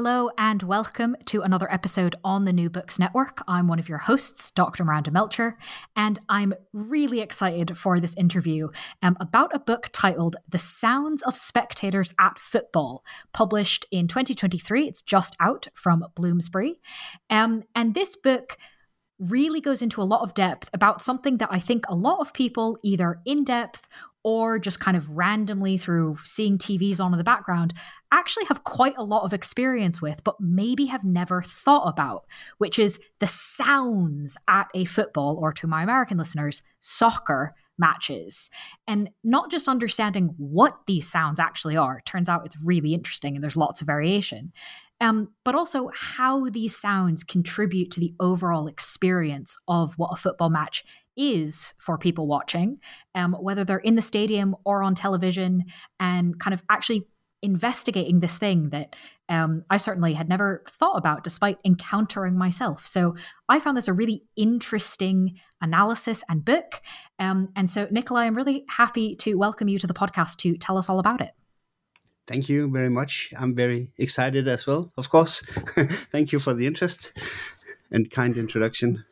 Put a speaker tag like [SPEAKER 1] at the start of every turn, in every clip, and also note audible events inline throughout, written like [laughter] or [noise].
[SPEAKER 1] Hello and welcome to another episode on the New Books Network. I'm one of your hosts, Dr. Miranda Melcher, and I'm really excited for this interview um, about a book titled The Sounds of Spectators at Football, published in 2023. It's just out from Bloomsbury. Um, and this book really goes into a lot of depth about something that I think a lot of people, either in depth or just kind of randomly through seeing TVs on in the background, actually have quite a lot of experience with, but maybe have never thought about, which is the sounds at a football, or to my American listeners, soccer matches. And not just understanding what these sounds actually are. Turns out it's really interesting and there's lots of variation. Um, but also how these sounds contribute to the overall experience of what a football match is for people watching, um, whether they're in the stadium or on television, and kind of actually investigating this thing that um, I certainly had never thought about despite encountering myself. So I found this a really interesting analysis and book. Um, and so, Nicolai, I'm really happy to welcome you to the podcast to tell us all about it.
[SPEAKER 2] Thank you very much. I'm very excited as well, of course. [laughs] Thank you for the interest and kind introduction.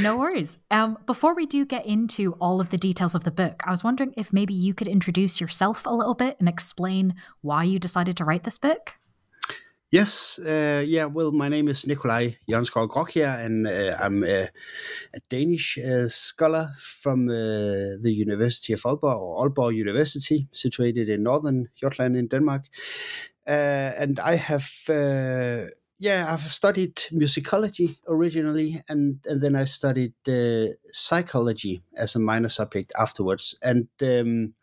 [SPEAKER 1] No worries. Um, before we do get into all of the details of the book, I was wondering if maybe you could introduce yourself a little bit and explain why you decided to write this book.
[SPEAKER 2] Yes, uh, yeah. Well, my name is Nicolai Jørgensgaard Graakjær, and uh, I'm a, a Danish uh, scholar from uh, the University of Aalborg, or Aalborg University, situated in northern Jutland in Denmark. Uh, and I have, uh, yeah, I've studied musicology originally, and and then I studied psychology as a minor subject afterwards, and. Um,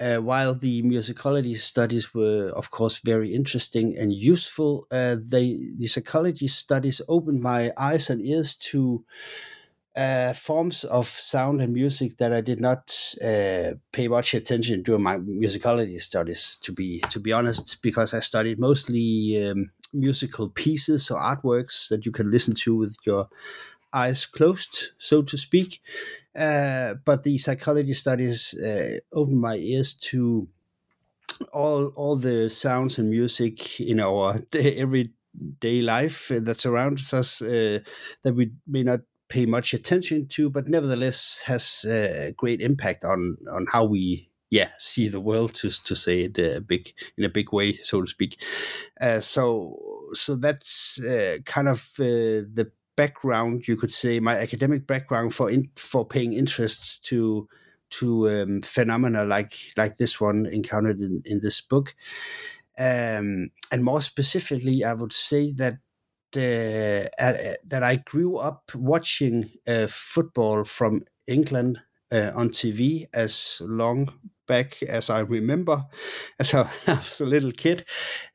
[SPEAKER 2] uh, while the musicology studies were, of course, very interesting and useful, uh, they, the psychology studies opened my eyes and ears to uh, forms of sound and music that I did not pay much attention during my musicology studies. To be to be honest, because I studied mostly um, musical pieces or artworks that you can listen to with your eyes closed, so to speak. Uh, but the psychology studies uh, opened my ears to all all the sounds and music in our day, [laughs] everyday life that surrounds us uh, that we may not pay much attention to, but nevertheless has a great impact on on how we yeah see the world to to say it a big in a big way so to speak. Uh, so so that's uh, kind of uh, the background, you could say, my academic background for in, for paying interest to to um, phenomena like like this one encountered in, in this book, um, and more specifically, I would say that uh, uh, that I grew up watching uh, football from England on TV as long back as I remember, [laughs] as I was a little kid.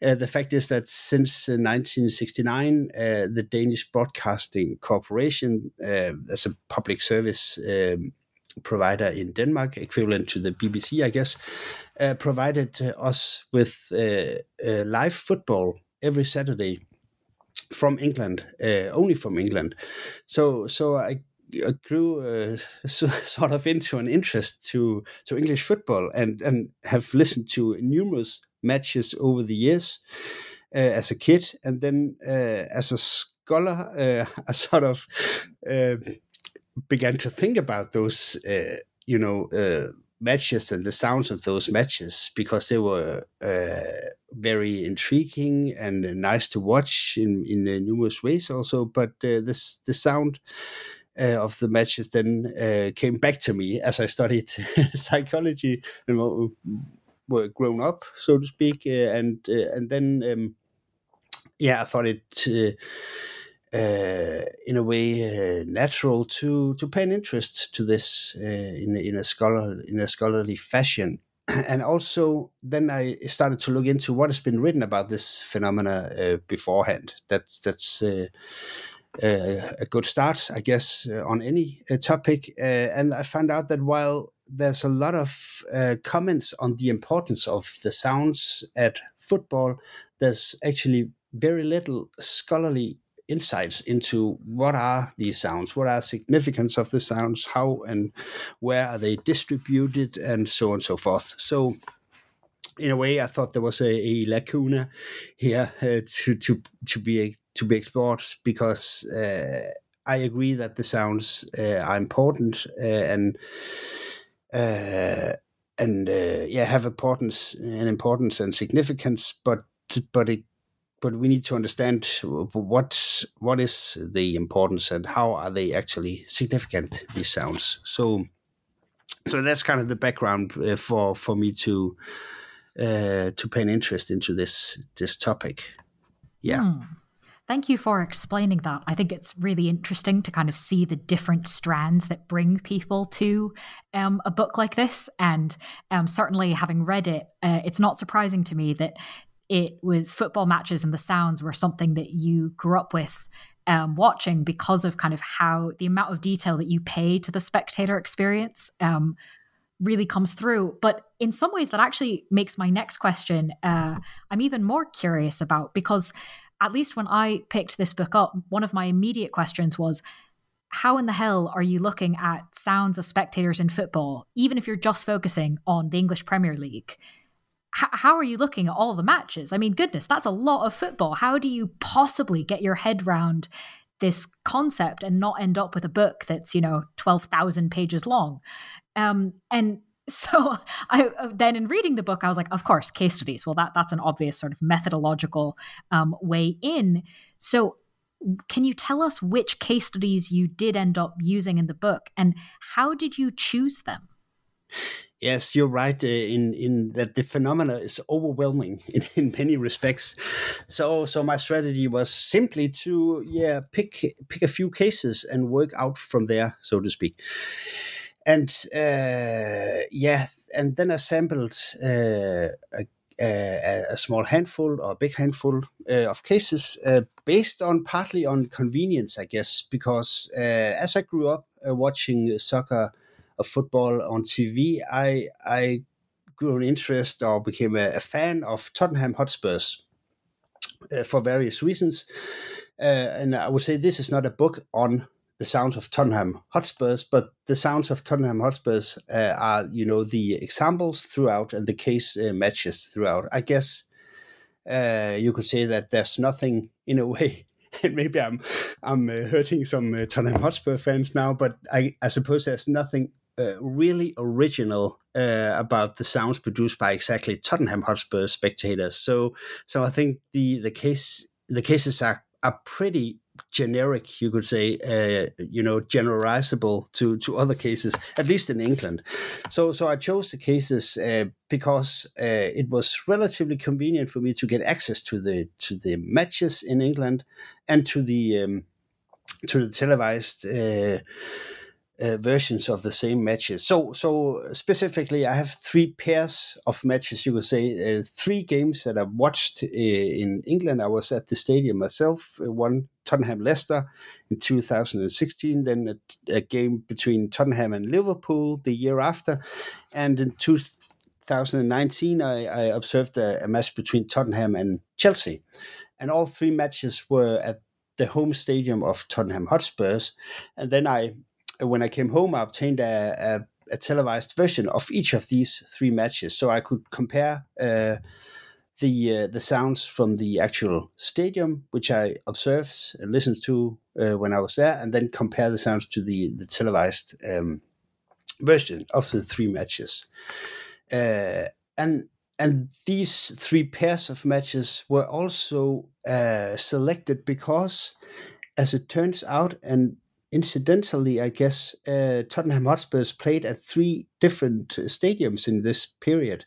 [SPEAKER 2] Uh, the fact is that since 1969, uh, the Danish Broadcasting Corporation, uh, as a public service um, provider in Denmark, equivalent to the BBC, I guess, provided us with live football every Saturday from England, only from England. So, so I grew uh, [laughs] so, sort of into an interest to to English football and and have listened to numerous matches over the years uh, as a kid, and then uh, as a scholar, [laughs] I sort of began to think about those, you know, matches and the sounds of those matches because they were uh, very intriguing and nice to watch in in numerous ways also. But uh, this the sound. Uh, of the matches then uh, came back to me as I studied [laughs] psychology and were grown up, so to speak, uh, and uh, and then um, yeah, I thought it uh, in a way uh, natural to to pay an interest to this uh, in in a scholar in a scholarly fashion. [clears throat] And also, then I started to look into what has been written about this phenomena uh, beforehand. That's that's uh, uh, Uh, a good start, I guess, uh, on any uh, topic. and I found out that while there's a lot of comments on the importance of the sounds at football, there's actually very little scholarly insights into what are these sounds, what are the significance of the sounds, how and where are they distributed, and so on and so forth. So, in a way, I thought there was a, a lacuna here uh, to to to be to be explored because uh, I agree that the sounds uh, are important uh, and uh, and uh, yeah have importance and importance and significance, but but it but we need to understand what what is the importance and how are they actually significant these sounds. So so that's kind of the background for for me to uh, to pay an interest into this this topic. Yeah. Mm.
[SPEAKER 1] Thank you for explaining that. I think it's really interesting to kind of see the different strands that bring people to um, a book like this. And um, certainly, having read it, uh, it's not surprising to me that it was football matches and the sounds were something that you grew up with um, watching because of kind of how the amount of detail that you pay to the spectator experience um, really comes through. But in some ways, that actually makes my next question uh, I'm even more curious about because at least when I picked this book up, one of my immediate questions was, how in the hell are you looking at sounds of spectators in football, even if you're just focusing on the English Premier League? how are you looking at all the matches? I mean, goodness, that's a lot of football. How do you possibly get your head round this concept and not end up with a book that's, you know, 12,000 pages long? Um, and so [laughs] I uh, then in reading the book, I was like, of course, case studies. Well, that that's an obvious sort of methodological um, way in. So can you tell us which case studies you did end up using in the book and how did you choose them?
[SPEAKER 2] Yes, you're right uh, in in that the phenomena is overwhelming [laughs] in, in many respects. So so my strategy was simply to yeah pick pick a few cases and work out from there, so to speak. And uh, yeah, and then I sampled uh, a, a, a, small handful or a big handful uh, of cases based on partly on convenience, I guess, because as I grew up uh, watching soccer of football on TV, I I grew an interest or became a, a fan of Tottenham Hotspurs uh, for various reasons. Uh, and I would say this is not a book on the sounds of Tottenham Hotspurs, but the sounds of Tottenham Hotspurs uh, are, you know, the examples throughout and the case uh, matches throughout. I guess uh, you could say that there's nothing in a [laughs] way and maybe I'm I'm uh, hurting some uh, Tottenham Hotspur fans now, but I, I suppose there's nothing uh, really original about the sounds produced by exactly Tottenham Hotspur spectators. So, so I think the the case the cases are are pretty generic, you could say, uh, you know, generalizable to to other cases, at least in England. So, so I chose the cases uh, because uh, it was relatively convenient for me to get access to the to the matches in England and to the um, to the televised uh, versions of the same matches. So, so specifically, I have three pairs of matches. You could say uh, three games that I've watched uh, in England. I was at the stadium myself. Uh, one Tottenham Leicester in 2016, then a, a, game between Tottenham and Liverpool the year after, and in 2019, I, I observed a, a match between Tottenham and Chelsea, and all three matches were at the home stadium of Tottenham Hotspurs. And then I when I came home, I obtained a, a, a, televised version of each of these three matches, so I could compare uh, the uh, the sounds from the actual stadium, which I observed and listened to uh, when I was there, and then compare the sounds to the the televised um, version of the three matches. Uh, and and these three pairs of matches were also uh, selected because, as it turns out, and incidentally, I guess, uh, Tottenham Hotspurs played at three different stadiums in this period,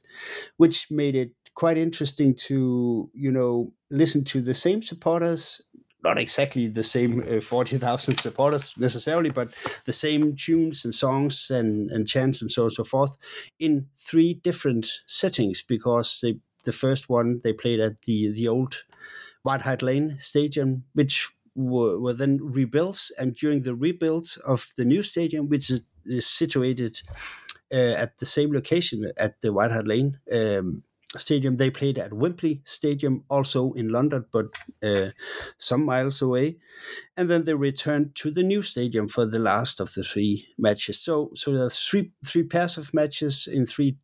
[SPEAKER 2] which made it quite interesting to, you know, listen to the same supporters not exactly the same uh, 40,000 supporters necessarily, but the same tunes and songs and, and chants and so on and so forth in three different settings because they, the first one they played at the, the old White Hart Lane Stadium, which were, were then rebuilt. And during the rebuild of the new stadium, which is, is situated uh, at the same location at the White Hart Lane, um, stadium. They played at Wembley Stadium, also in London, but uh, some miles away. And then they returned to the new stadium for the last of the three matches. So, so there's three three pairs of matches in three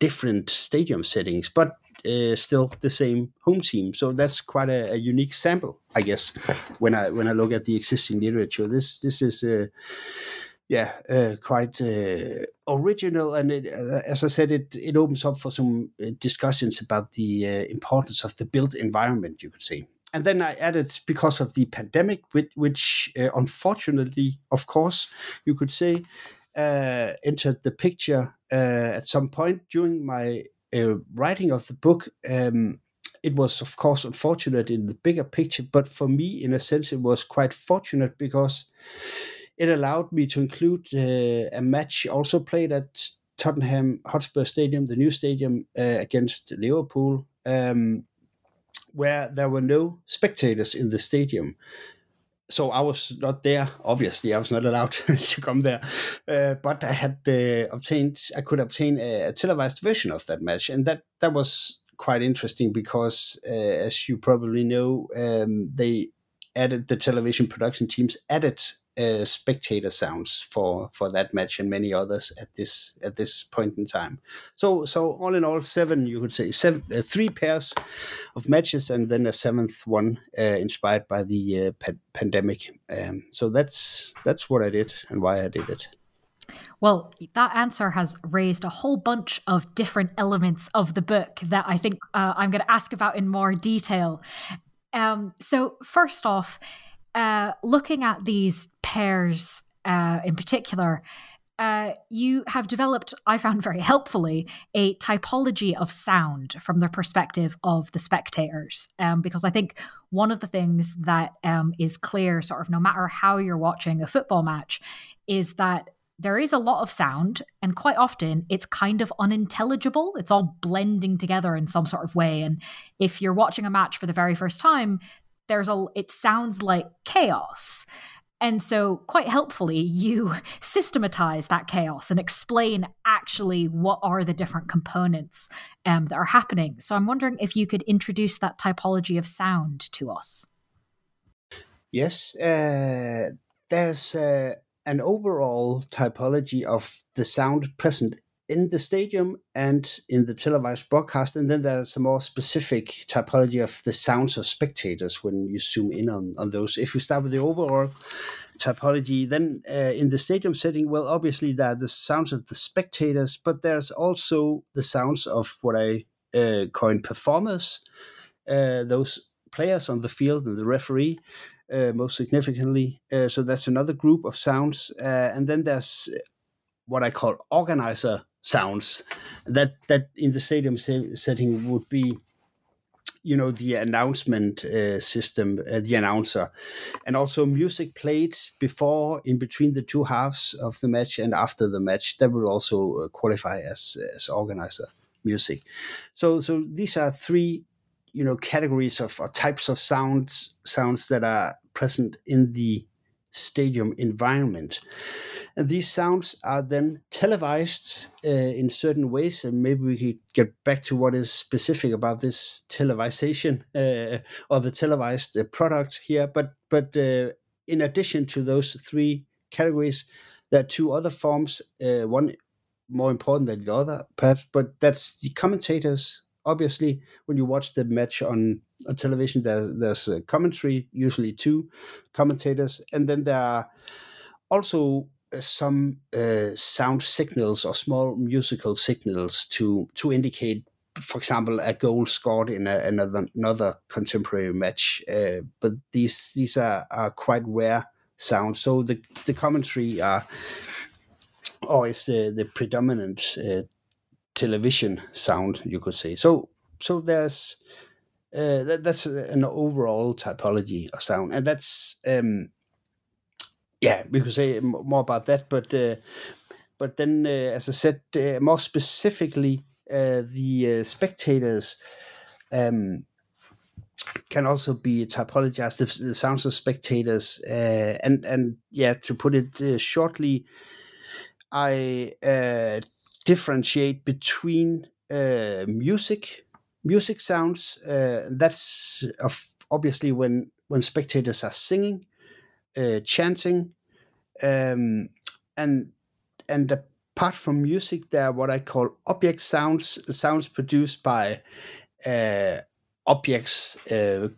[SPEAKER 2] different stadium settings, but uh, still the same home team. So that's quite a, a, unique sample, I guess. When I when I look at the existing literature, this this is. Uh, yeah, uh, quite uh, original, and it, uh, as I said, it it opens up for some uh, discussions about the uh, importance of the built environment. You could say, and then I added because of the pandemic, which, which uh, unfortunately, of course, you could say, entered the picture at some point during my writing of the book. Um, it was, of course, unfortunate in the bigger picture, but for me, in a sense, it was quite fortunate because it allowed me to include uh, a match also played at Tottenham Hotspur Stadium, the new stadium, uh, against Liverpool, um, where there were no spectators in the stadium. So I was not there. Obviously, I was not allowed [laughs] to come there, uh, but I had uh, obtained. I could obtain a, a, televised version of that match, and that that was quite interesting because, uh, as you probably know, um, they added the television production teams added uh, spectator sounds for for that match and many others at this at this point in time. So so all in all, seven you could say seven uh, three pairs of matches and then a seventh one uh, inspired by the uh, pa- pandemic. Um, so that's that's what I did and why I did it.
[SPEAKER 1] Well, that answer has raised a whole bunch of different elements of the book that I think uh, I'm going to ask about in more detail. Um, so, first off, uh, looking at these pairs uh, in particular, uh, you have developed, I found very helpfully, a typology of sound from the perspective of the spectators. Um, because I think one of the things that um, is clear, sort of no matter how you're watching a football match, is that there is a lot of sound, and quite often it's kind of unintelligible. It's all blending together in some sort of way. And if you're watching a match for the very first time, there's a it sounds like chaos and so quite helpfully you [laughs] systematize that chaos and explain actually what are the different components um, that are happening so i'm wondering if you could introduce that typology of sound to us
[SPEAKER 2] yes uh, there's uh, an overall typology of the sound present in the stadium and in the televised broadcast. And then there's a more specific typology of the sounds of spectators when you zoom in on, on those. If we start with the overall typology, then uh, in the stadium setting, well, obviously there are the sounds of the spectators, but there's also the sounds of what I uh, coin performers, uh, those players on the field and the referee. Uh, most significantly, uh, so that's another group of sounds, uh, and then there's what I call organizer sounds that that in the stadium setting would be you know the announcement uh, system uh, the announcer. And also music played before in between the two halves of the match and after the match that will also uh, qualify as as organizer music. So so these are three you know categories of or types of sounds sounds that are present in the stadium environment and these sounds are then televised uh, in certain ways. And maybe we could get back to what is specific about this televisation uh, or the televised uh, product here. But but uh, in addition to those three categories, there are two other forms. Uh, one more important than the other, perhaps, but that's the commentators. Obviously, when you watch the match on on television, there, there's a commentary, usually two commentators, and then there are also some uh, sound signals or small musical signals to to indicate, for example, a goal scored in a, another another contemporary match. Uh, but these these are, are quite rare sounds. So the the commentary are always the the predominant uh, television sound, you could say. So so there's uh, that, that's an overall typology of sound, and that's um, yeah, we could say more about that, but uh, but then, uh, as I said, uh, more specifically, uh, the uh, spectators um, can also be typologized. The, the sounds of spectators, and and yeah, to put it shortly, I differentiate between music music sounds. that's of obviously when when spectators are singing uh, chanting, um, and and apart from music, there are what I call object sounds, sounds produced by uh, objects uh,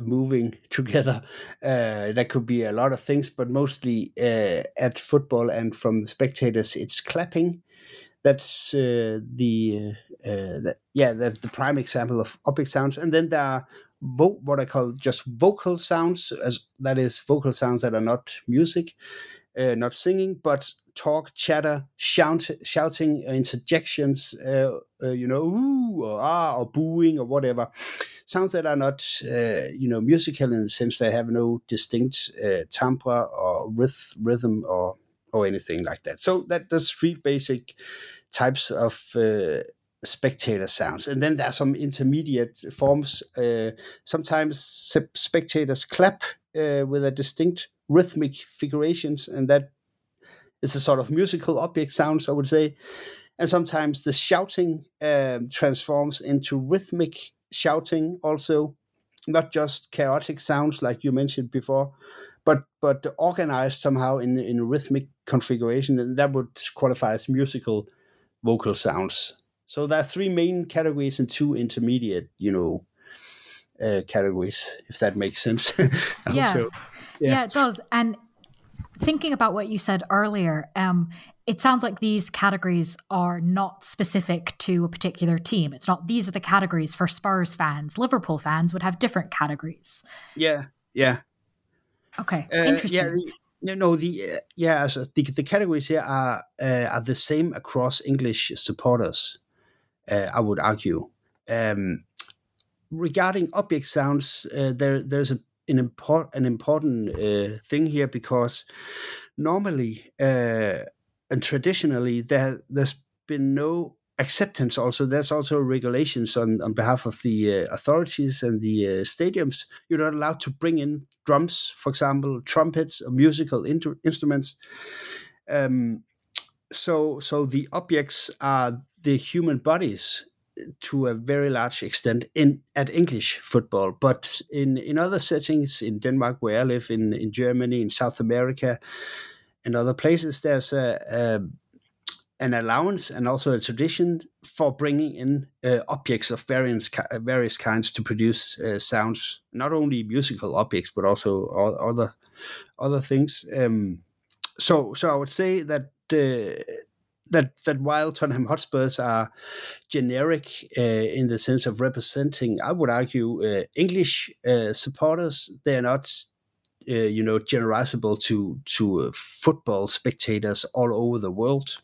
[SPEAKER 2] moving [laughs] together. Uh, that could be a lot of things, but mostly uh, at football and from the spectators, it's clapping. That's uh, the, uh, yeah the, the prime example of object sounds, and then there are vo- what I call just vocal sounds, as that is vocal sounds that are not music, uh, not singing, but talk, chatter, shout, shouting, interjections, uh, uh, you know, ooh or ah or booing or whatever. Sounds that are not, uh, you know, musical in the sense they have no distinct timbre or rhythm or or anything like that. So that there's three basic types of uh, spectator sounds. And then there are some intermediate forms. Uh, sometimes spectators clap uh, with a distinct rhythmic figurations, and that is a sort of musical object sounds, I would say. And sometimes the shouting um, transforms into rhythmic shouting, also not just chaotic sounds like you mentioned before, but but organized somehow in in rhythmic configuration, and that would qualify as musical vocal sounds. So there are three main categories and two intermediate, you know, uh, categories, if that makes sense. [laughs]
[SPEAKER 1] yeah. So. yeah. yeah, it does. And thinking about what you said earlier, um, it sounds like these categories are not specific to a particular team. It's not these are the categories for Spurs fans. Liverpool fans would have different categories.
[SPEAKER 2] Yeah, yeah.
[SPEAKER 1] Okay, uh, interesting.
[SPEAKER 2] Yeah, no, no, the uh, yeah, so the, the categories here are uh, are the same across English supporters uh, I would argue. Um, regarding object sounds, uh, there there's a, an important an important uh, thing here because normally uh, and traditionally there there's been no acceptance. Also, there's also regulations on on behalf of the uh, authorities and the uh, stadiums. You're not allowed to bring in drums, for example, trumpets or musical inter- instruments. Um, so so the objects are the human bodies to a very large extent in at English football, but in, in other settings in Denmark, where I live, in, in Germany, in South America, and other places, there's a, a an allowance and also a tradition for bringing in uh, objects of various various kinds to produce uh, sounds, not only musical objects but also other other things. Um, so, so I would say that. Uh, that that while Tottenham Hotspurs are generic uh, in the sense of representing, I would argue uh, English uh, supporters they are not. Uh, you know, generalizable to to uh, football spectators all over the world,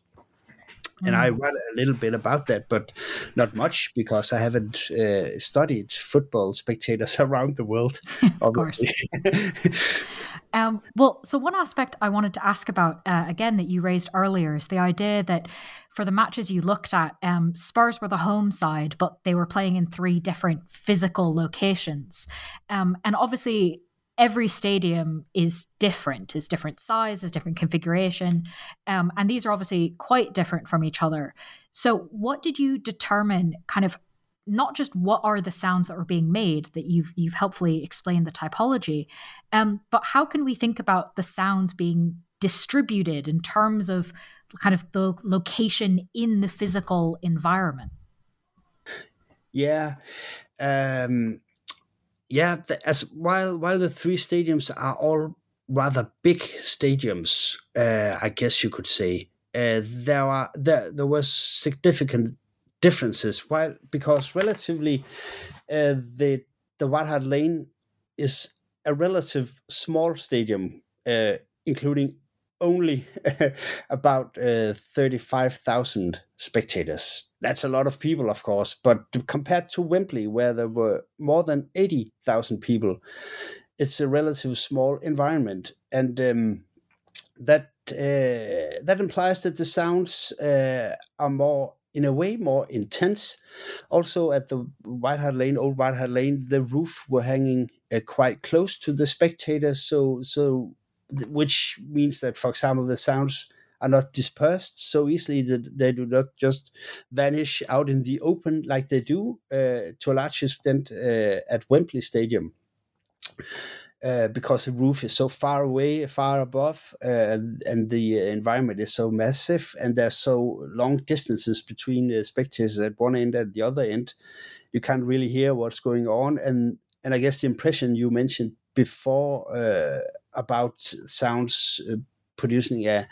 [SPEAKER 2] and I mm. read a little bit about that, but not much because I haven't uh, studied football spectators [laughs] around the world. [laughs]
[SPEAKER 1] of course. [laughs] Um, well, so one aspect I wanted to ask about uh, again that you raised earlier is the idea that for the matches you looked at, um, Spurs were the home side, but they were playing in three different physical locations, um, and obviously every stadium is different, is different size, is different configuration, um, and these are obviously quite different from each other. So, what did you determine kind of not just what are the sounds that are being made that you've you've helpfully explained the typology, um, but how can we think about the sounds being distributed in terms of kind of the location in the physical environment?
[SPEAKER 2] Yeah, um, yeah. The, as while while the three stadiums are all rather big stadiums, uh, I guess you could say, uh, there are there there was significant differences. While because relatively, uh, the the White Hart Lane is a relative small stadium, uh, including only [laughs] about uh, 35,000 spectators. That's a lot of people, of course, but compared to Wembley, where there were more than 80,000 people, it's a relatively small environment. And um, that uh, that implies that the sounds uh, are more in a way more intense. Also, at the White Hart Lane, old White Hart Lane, the roof were hanging uh, quite close to the spectators, so so which means that, for example, the sounds are not dispersed so easily that they do not just vanish out in the open like they do uh, to a large extent uh, at Wembley Stadium. Uh, because the roof is so far away, far above, uh, and the environment is so massive, and there's so long distances between the spectators at one end and the other end, you can't really hear what's going on. And and I guess the impression you mentioned before uh, about sounds uh, producing a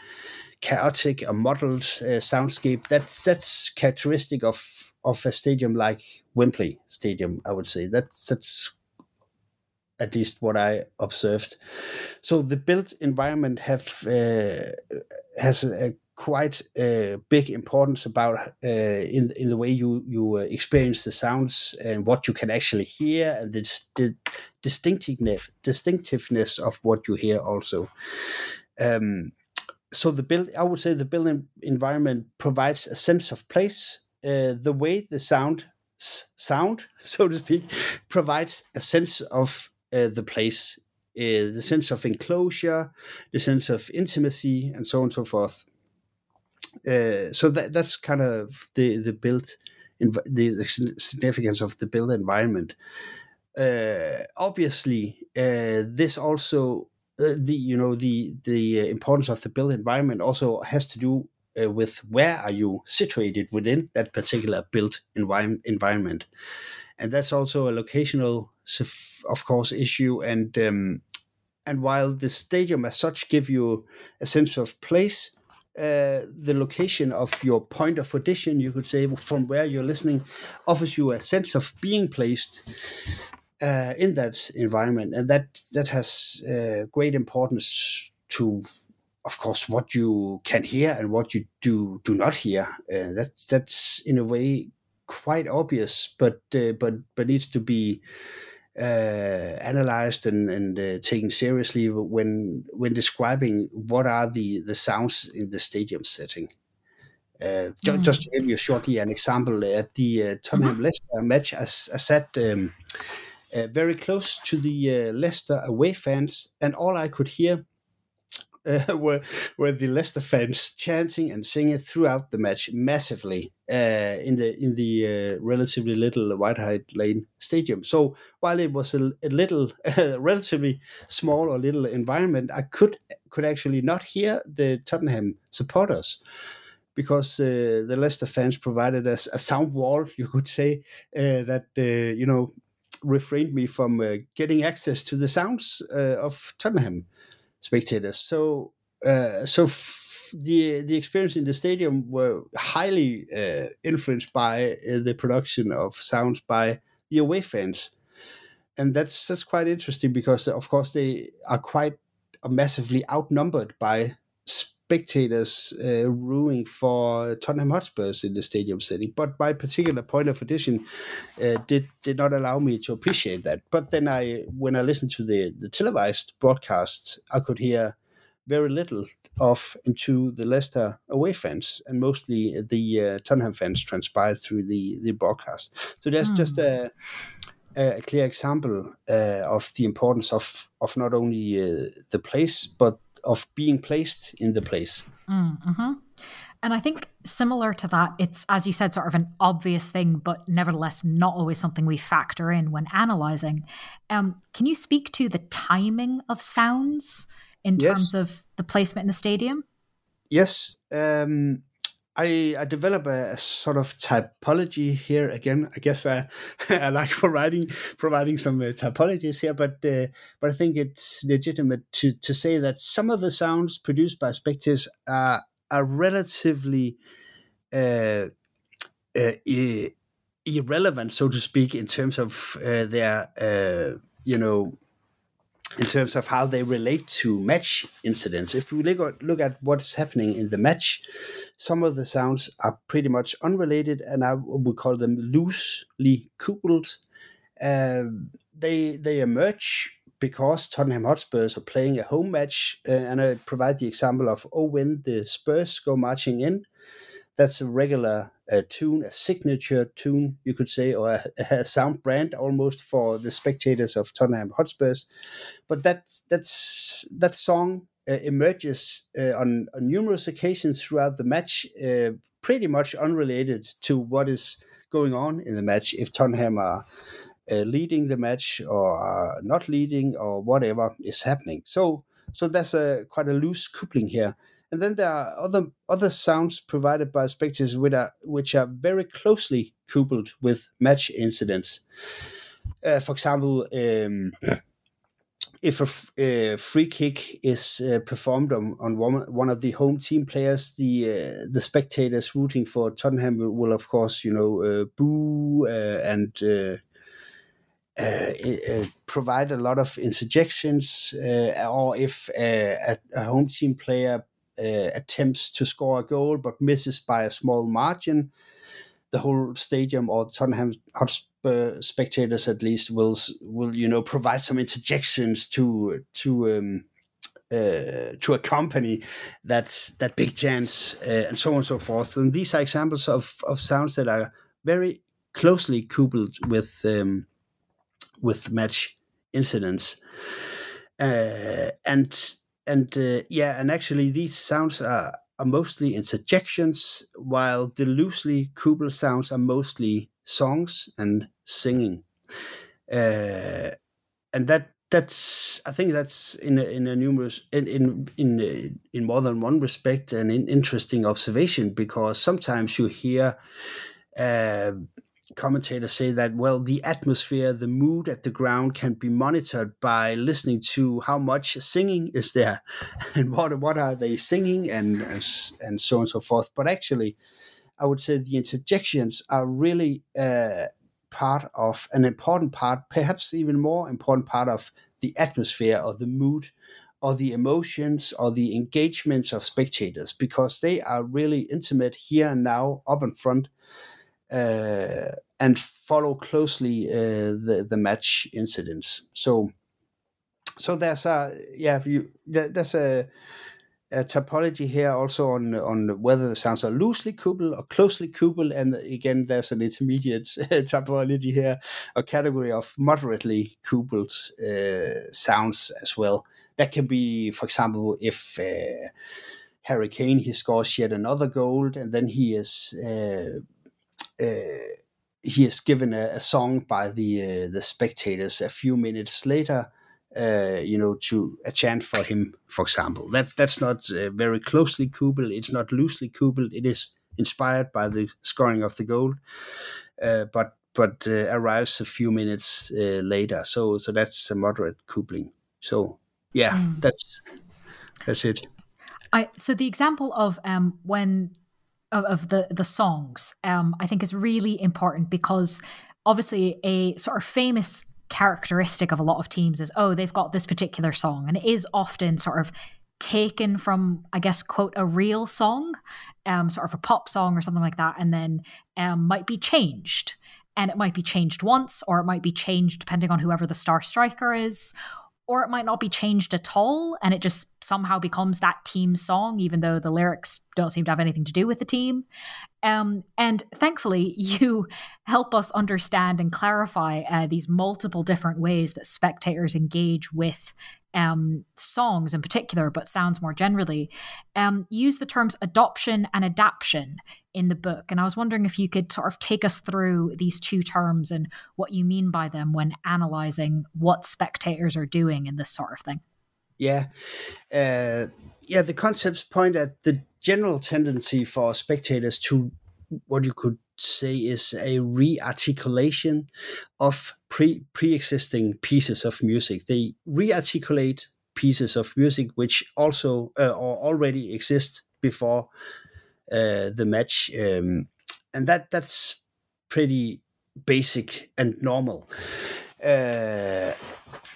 [SPEAKER 2] chaotic, a muddled uh, soundscape. That's that's characteristic of of a stadium like Wembley Stadium. I would say that's that's at least what I observed. So the built environment have uh, has a, a quite uh, big importance about uh, in in the way you you uh, experience the sounds and what you can actually hear and the, the distinctiveness distinctiveness of what you hear also. Um, so the build, I would say, the building environment provides a sense of place. Uh, the way the sound sound, [laughs] so to speak, provides a sense of uh, the place, the sense of enclosure, the sense of intimacy, and so on and so forth. Uh, so that that's kind of the the built the, the significance of the built environment. Uh, obviously, uh, this also uh, the you know the the importance of the built environment also has to do uh, with where are you situated within that particular built envi- environment, and that's also a locational, of course, issue. And um, and while the stadium as such give you a sense of place, uh, the location of your point of audition, you could say, from where you're listening, offers you a sense of being placed uh, in that environment, and that that has uh, great importance to, of course, what you can hear and what you do do not hear. Uh, that's that's in a way quite obvious, but uh, but but needs to be analyzed and, and uh, taken seriously when when describing what are the, the sounds in the stadium setting. Uh, mm. Just to give you shortly an example, at the uh, Tottenham mm-hmm. Leicester match, I, I sat um, uh, very close to the uh, Leicester away fans, and all I could hear uh, [laughs] were were the Leicester fans chanting and singing throughout the match massively uh, in the in the uh, relatively little White Hart Lane stadium. So while it was a, a little [laughs] relatively small or little environment, I could could actually not hear the Tottenham supporters because uh, the Leicester fans provided us a sound wall, [laughs] you could say, uh, that uh, you know refrained me from getting access to the sounds of Tottenham spectators. So uh, so f- the the experience in the stadium were highly uh, influenced by uh, the production of sounds by the away fans, and that's that's quite interesting because of course they are quite massively outnumbered by spectators uh, for Tottenham Hotspurs in the stadium setting. But my particular point of audition uh, did did not allow me to appreciate that. But then I, when I listened to the the televised broadcast, I could hear very little of into the Leicester away fans, and mostly the uh, Tottenham fans transpired through the the broadcast. So that's mm. just hmm. a a clear example uh, of the importance of of not only uh, the place but of being placed in the place.
[SPEAKER 1] Mm-hmm. And I think similar to that, it's, as you said, sort of an obvious thing, but nevertheless not always something we factor in when analyzing. Um, can you speak to the timing of sounds in yes. terms of the placement in the stadium?
[SPEAKER 2] Yes. Um, I, I develop a, a, sort of typology here again. I guess I, [laughs] I like providing providing some uh, typologies here, but uh, but I think it's legitimate to, to say that some of the sounds produced by spectators are are relatively uh, uh irrelevant, so to speak, in terms of uh, their uh, you know in terms of how they relate to match incidents. If we look at, look at what's happening in the match, some of the sounds are pretty much unrelated, and I would call them loosely coupled. Uh, they they emerge because Tottenham Hotspurs are playing a home match, uh, and I provide the example of oh when the Spurs go marching in. That's a regular uh, tune, a signature tune, you could say, or a, [laughs] a, sound brand almost for the spectators of Tottenham Hotspurs. But that that's that song emerges uh, on, on, numerous occasions throughout the match, uh, pretty much unrelated to what is going on in the match. If Tottenham are uh, leading the match or not leading or whatever is happening, so so there's a quite a loose coupling here. And then there are other other sounds provided by spectators which are, which are very closely coupled with match incidents. Uh, for example, um, if a uh, free kick is uh, performed on, on one, one of the home team players, the uh, the spectators rooting for Tottenham will, will of course, you know, uh, boo uh, and uh, provide a lot of interjections. or if a, a, home team player attempts to score a goal but misses by a small margin, the whole stadium or Tottenham Hotspur spectators at least will will you know provide some interjections to to um, uh, to accompany that that big chance uh, and so on and so forth. And these are examples of of sounds that are very closely coupled with um, with match incidents. Uh, and and uh, yeah, and actually these sounds are, are mostly interjections, while the loosely coupled sounds are mostly songs and singing. Uh, and that that's I think that's in a, in a numerous in in in in more than one respect an interesting observation because sometimes you hear uh, commentators say that well the atmosphere the mood at the ground can be monitored by listening to how much singing is there [laughs] and what what are they singing and and so on and so forth but actually i would say the interjections are really uh, part of an important part perhaps even more important part of the atmosphere or the mood or the emotions or the engagements of spectators because they are really intimate here and now up in front uh, and follow closely uh, the the match incidents. So, so there's a yeah, you, there's a, a typology here also on on whether the sounds are loosely coupled or closely coupled, and again there's an intermediate [laughs] topology here, a category of moderately coupled uh, sounds as well. That can be, for example, if. Uh, Harry Kane he scores yet another goal, and then he is uh, uh, he is given a, a song by the uh, the spectators a few minutes later. Uh, you know, to a chant for him, for example. That that's not uh, very closely coupled. It's not loosely coupled. It is inspired by the scoring of the goal, uh, but but uh, arrives a few minutes later. So so that's a moderate coupling. So yeah, mm. that's that's it.
[SPEAKER 1] I so the example of um when of, of the the songs um, I think is really important because obviously a sort of famous characteristic of a lot of teams is oh they've got this particular song and it is often sort of taken from I guess quote a real song um sort of a pop song or something like that and then um might be changed. And it might be changed once or it might be changed depending on whoever the star striker is or it might not be changed at all and it just somehow becomes that team song even though the lyrics don't seem to have anything to do with the team. Um, and thankfully [laughs] you help us understand and clarify uh, these multiple different ways that spectators engage with um, songs in particular, but sounds more generally, um, use the terms adoption and adaption in the book. And I was wondering if you could sort of take us through these two terms and what you mean by them when analyzing what spectators are doing in this sort of thing.
[SPEAKER 2] Yeah. Uh, yeah, the concepts point at the general tendency for spectators to what you could say is a rearticulation of pre pre-existing pieces of music. They rearticulate pieces of music which also uh, or already exist before uh, the match, um, and that that's pretty basic and normal. Uh,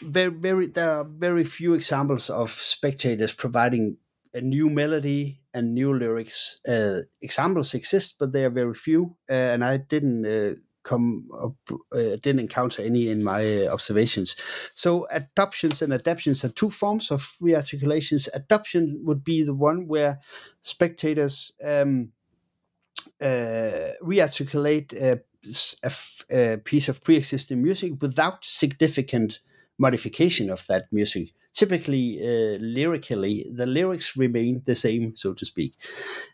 [SPEAKER 2] very, very, there are very few examples of spectators providing a new melody and new lyrics. Uh, examples exist, but they are very few, uh, and I didn't uh, come up, uh, didn't encounter any in my observations. So adoptions and adaptions are two forms of rearticulations. Adoption would be the one where spectators um, uh, rearticulate a, a, a piece of pre-existing music without significant modification of that music typically uh, lyrically the lyrics remain the same so to speak.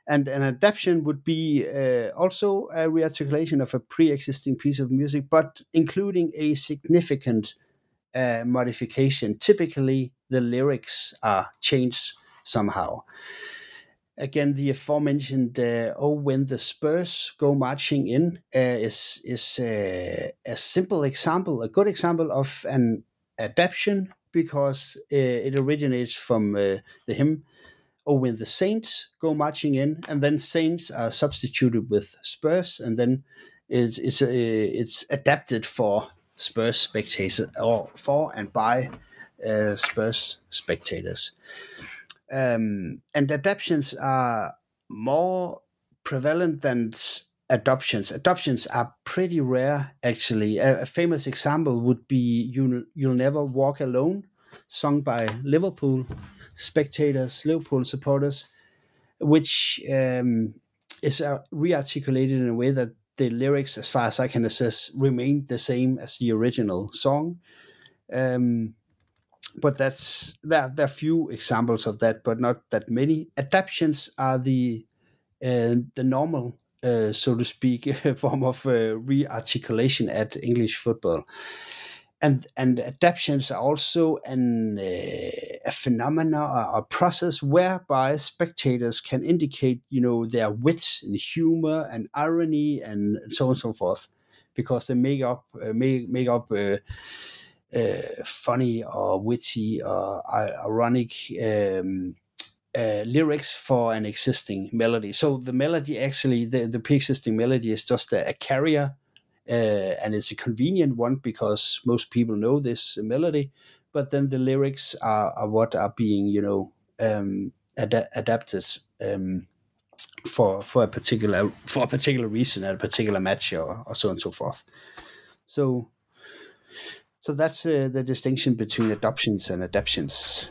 [SPEAKER 2] And an adaptation would be uh, also a rearticulation of a pre-existing piece of music but including a significant uh, modification. Typically the lyrics are changed somehow. Again the aforementioned uh, oh when the spurs go marching in uh, is is uh, a simple example a good example of an adaptation because uh, it originates from uh, the hymn "Oh, when the saints go marching in," and then saints are substituted with Spurs, and then it's it's, uh, it's adapted for Spurs spectators or for and by uh, Spurs spectators. Um, and adaptations are more prevalent than adoptions. Adoptions are pretty rare, actually. A, a, famous example would be "You'll You'll Never Walk Alone," sung by Liverpool spectators, Liverpool supporters, which um, is uh, rearticulated in a way that the lyrics, as far as I can assess, remain the same as the original song. Um, but that's there. There are few examples of that, but not that many. Adaptions are the uh, the normal uh, so to speak, [laughs] form of uh, rearticulation at English football. And and adaptations are also an uh, a phenomena or a process whereby spectators can indicate, you know, their wit and humor and irony and so on and so forth, because they make up uh, make make up. Uh, uh, funny or witty or ironic um, uh, lyrics for an existing melody. So the melody actually, the, the pre-existing melody is just a, a carrier, uh, and it's a convenient one because most people know this melody. But then the lyrics are, are what are being, you know, um, ad- adapted um, for for a particular for a particular reason at a particular match or, or so on and so forth. So so that's uh, the distinction between adoptions and adaptions.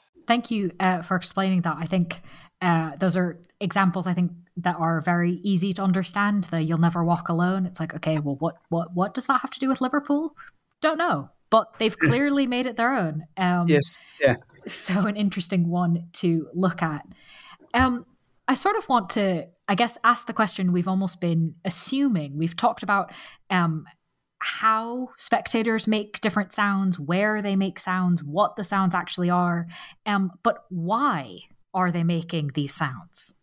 [SPEAKER 1] thank you uh, for explaining that. I think uh, those are examples. I think that are very easy to understand. The "you'll never walk alone." It's like, okay, well, what what what does that have to do with Liverpool? Don't know, but they've clearly made it their own.
[SPEAKER 2] Um, yes, yeah.
[SPEAKER 1] So an interesting one to look at. Um, I sort of want to, I guess, ask the question we've almost been assuming. We've talked about um, how spectators make different sounds, where they make sounds, what the sounds actually are, um, but why are they making these sounds?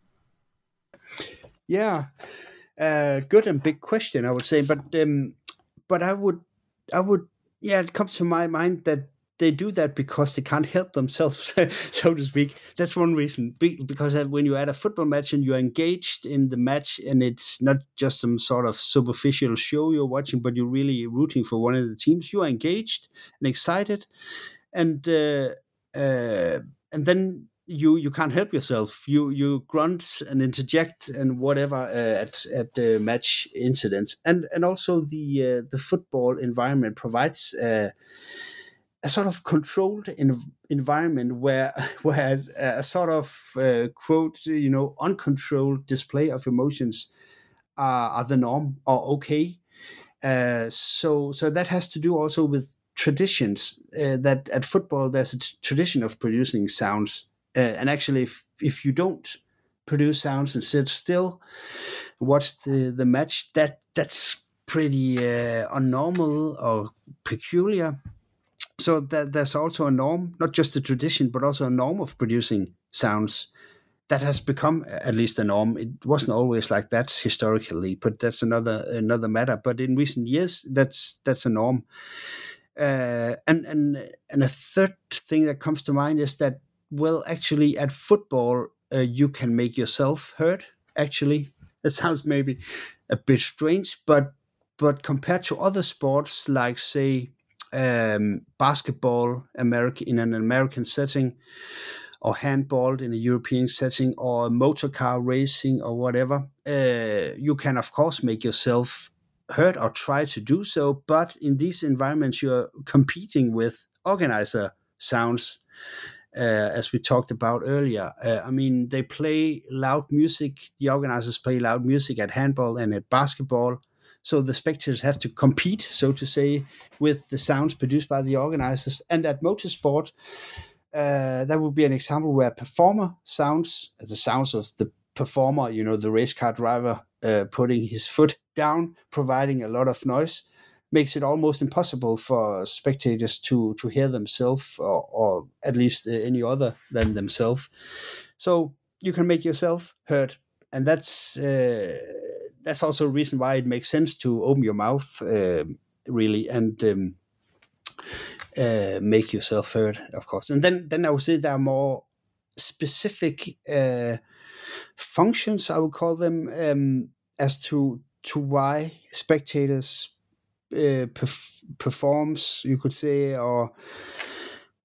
[SPEAKER 2] Yeah, uh, good and big question, I would say. But um, but I would I would yeah, it comes to my mind that they do that because they can't help themselves, [laughs] so to speak. That's one reason. Because when you're at a football match and you're engaged in the match, and it's not just some sort of superficial show you're watching, but you're really rooting for one of the teams, you are engaged and excited, and uh, uh, and then you you can't help yourself. You you grunt and interject and whatever uh, at at the match incidents, and and also the uh, the football environment provides uh, a sort of controlled in, environment where [laughs] where a, sort of uh, quote you know uncontrolled display of emotions are, are the norm or okay. Uh, so so that has to do also with traditions. Uh, that at football there's a t- tradition of producing sounds, uh, and actually if if you don't produce sounds and sit still, watch the the match, that that's pretty uh, unnormal or peculiar. So there's also a norm, not just a tradition, but also a norm of producing sounds that has become at least a norm. It wasn't always like that historically, but that's another another matter. But in recent years, that's that's a norm. Uh, and and and a third thing that comes to mind is that well, actually, at football, uh, you can make yourself heard. Actually, it sounds maybe a bit strange, but but compared to other sports like say um, basketball, America in an American setting, or handball in a European setting, or motor car racing, or whatever, uh, you can of course make yourself heard or try to do so. But in these environments, you're competing with organizer sounds. Uh, as we talked about earlier, uh, I mean, they play loud music. The organizers play loud music at handball and at basketball. So the spectators have to compete, so to say, with the sounds produced by the organizers. And at motorsport, uh, that would be an example where performer sounds, as the sounds of the performer, you know, the race car driver uh, putting his foot down, providing a lot of noise, makes it almost impossible for spectators to to hear themselves or, or at least uh, any other than themselves. So you can make yourself heard, and that's uh, that's also a reason why it makes sense to open your mouth uh, really and um, uh, make yourself heard, of course. And then then I would say there are more specific uh, functions, I would call them, um, as to to why spectators uh, perf- performs, you could say, or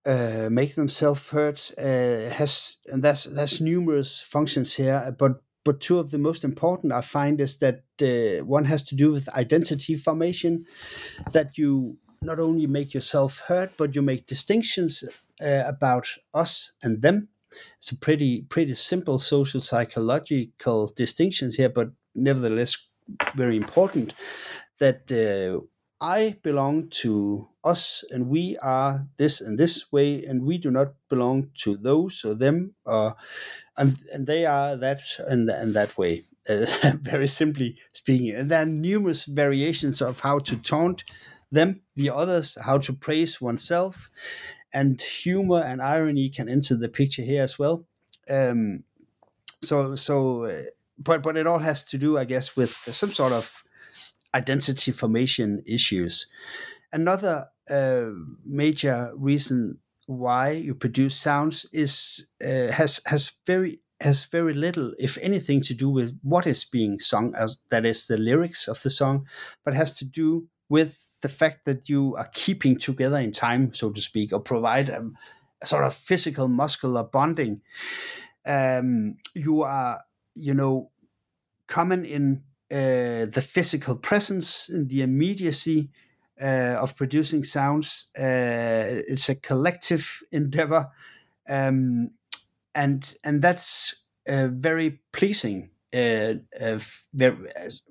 [SPEAKER 2] uh, make themselves heard uh, has and that's that's numerous functions here but but two of the most important I find is that uh, one has to do with identity formation, that you not only make yourself heard, but you make distinctions uh, about us and them. It's a pretty pretty simple social psychological distinctions here, but nevertheless very important. That uh, I belong to us, and we are this and this way, and we do not belong to those or them, or and and they are that and and that way. Uh, [laughs] very simply speaking, and there are numerous variations of how to taunt them, the others, how to praise oneself, and humor and irony can enter the picture here as well. Um, so so, uh, but but it all has to do, I guess, with some sort of identity formation issues. Another uh, major reason why you produce sounds is uh, has has very has very little, if anything, to do with what is being sung, as that is the lyrics of the song, but has to do with the fact that you are keeping together in time, so to speak, or provide a, a sort of physical muscular bonding. Um, you are, you know, common in uh, the physical presence, in the immediacy, uh, of producing sounds. Uh, it's a collective [laughs] endeavor, um, and and that's uh, very pleasing. Uh,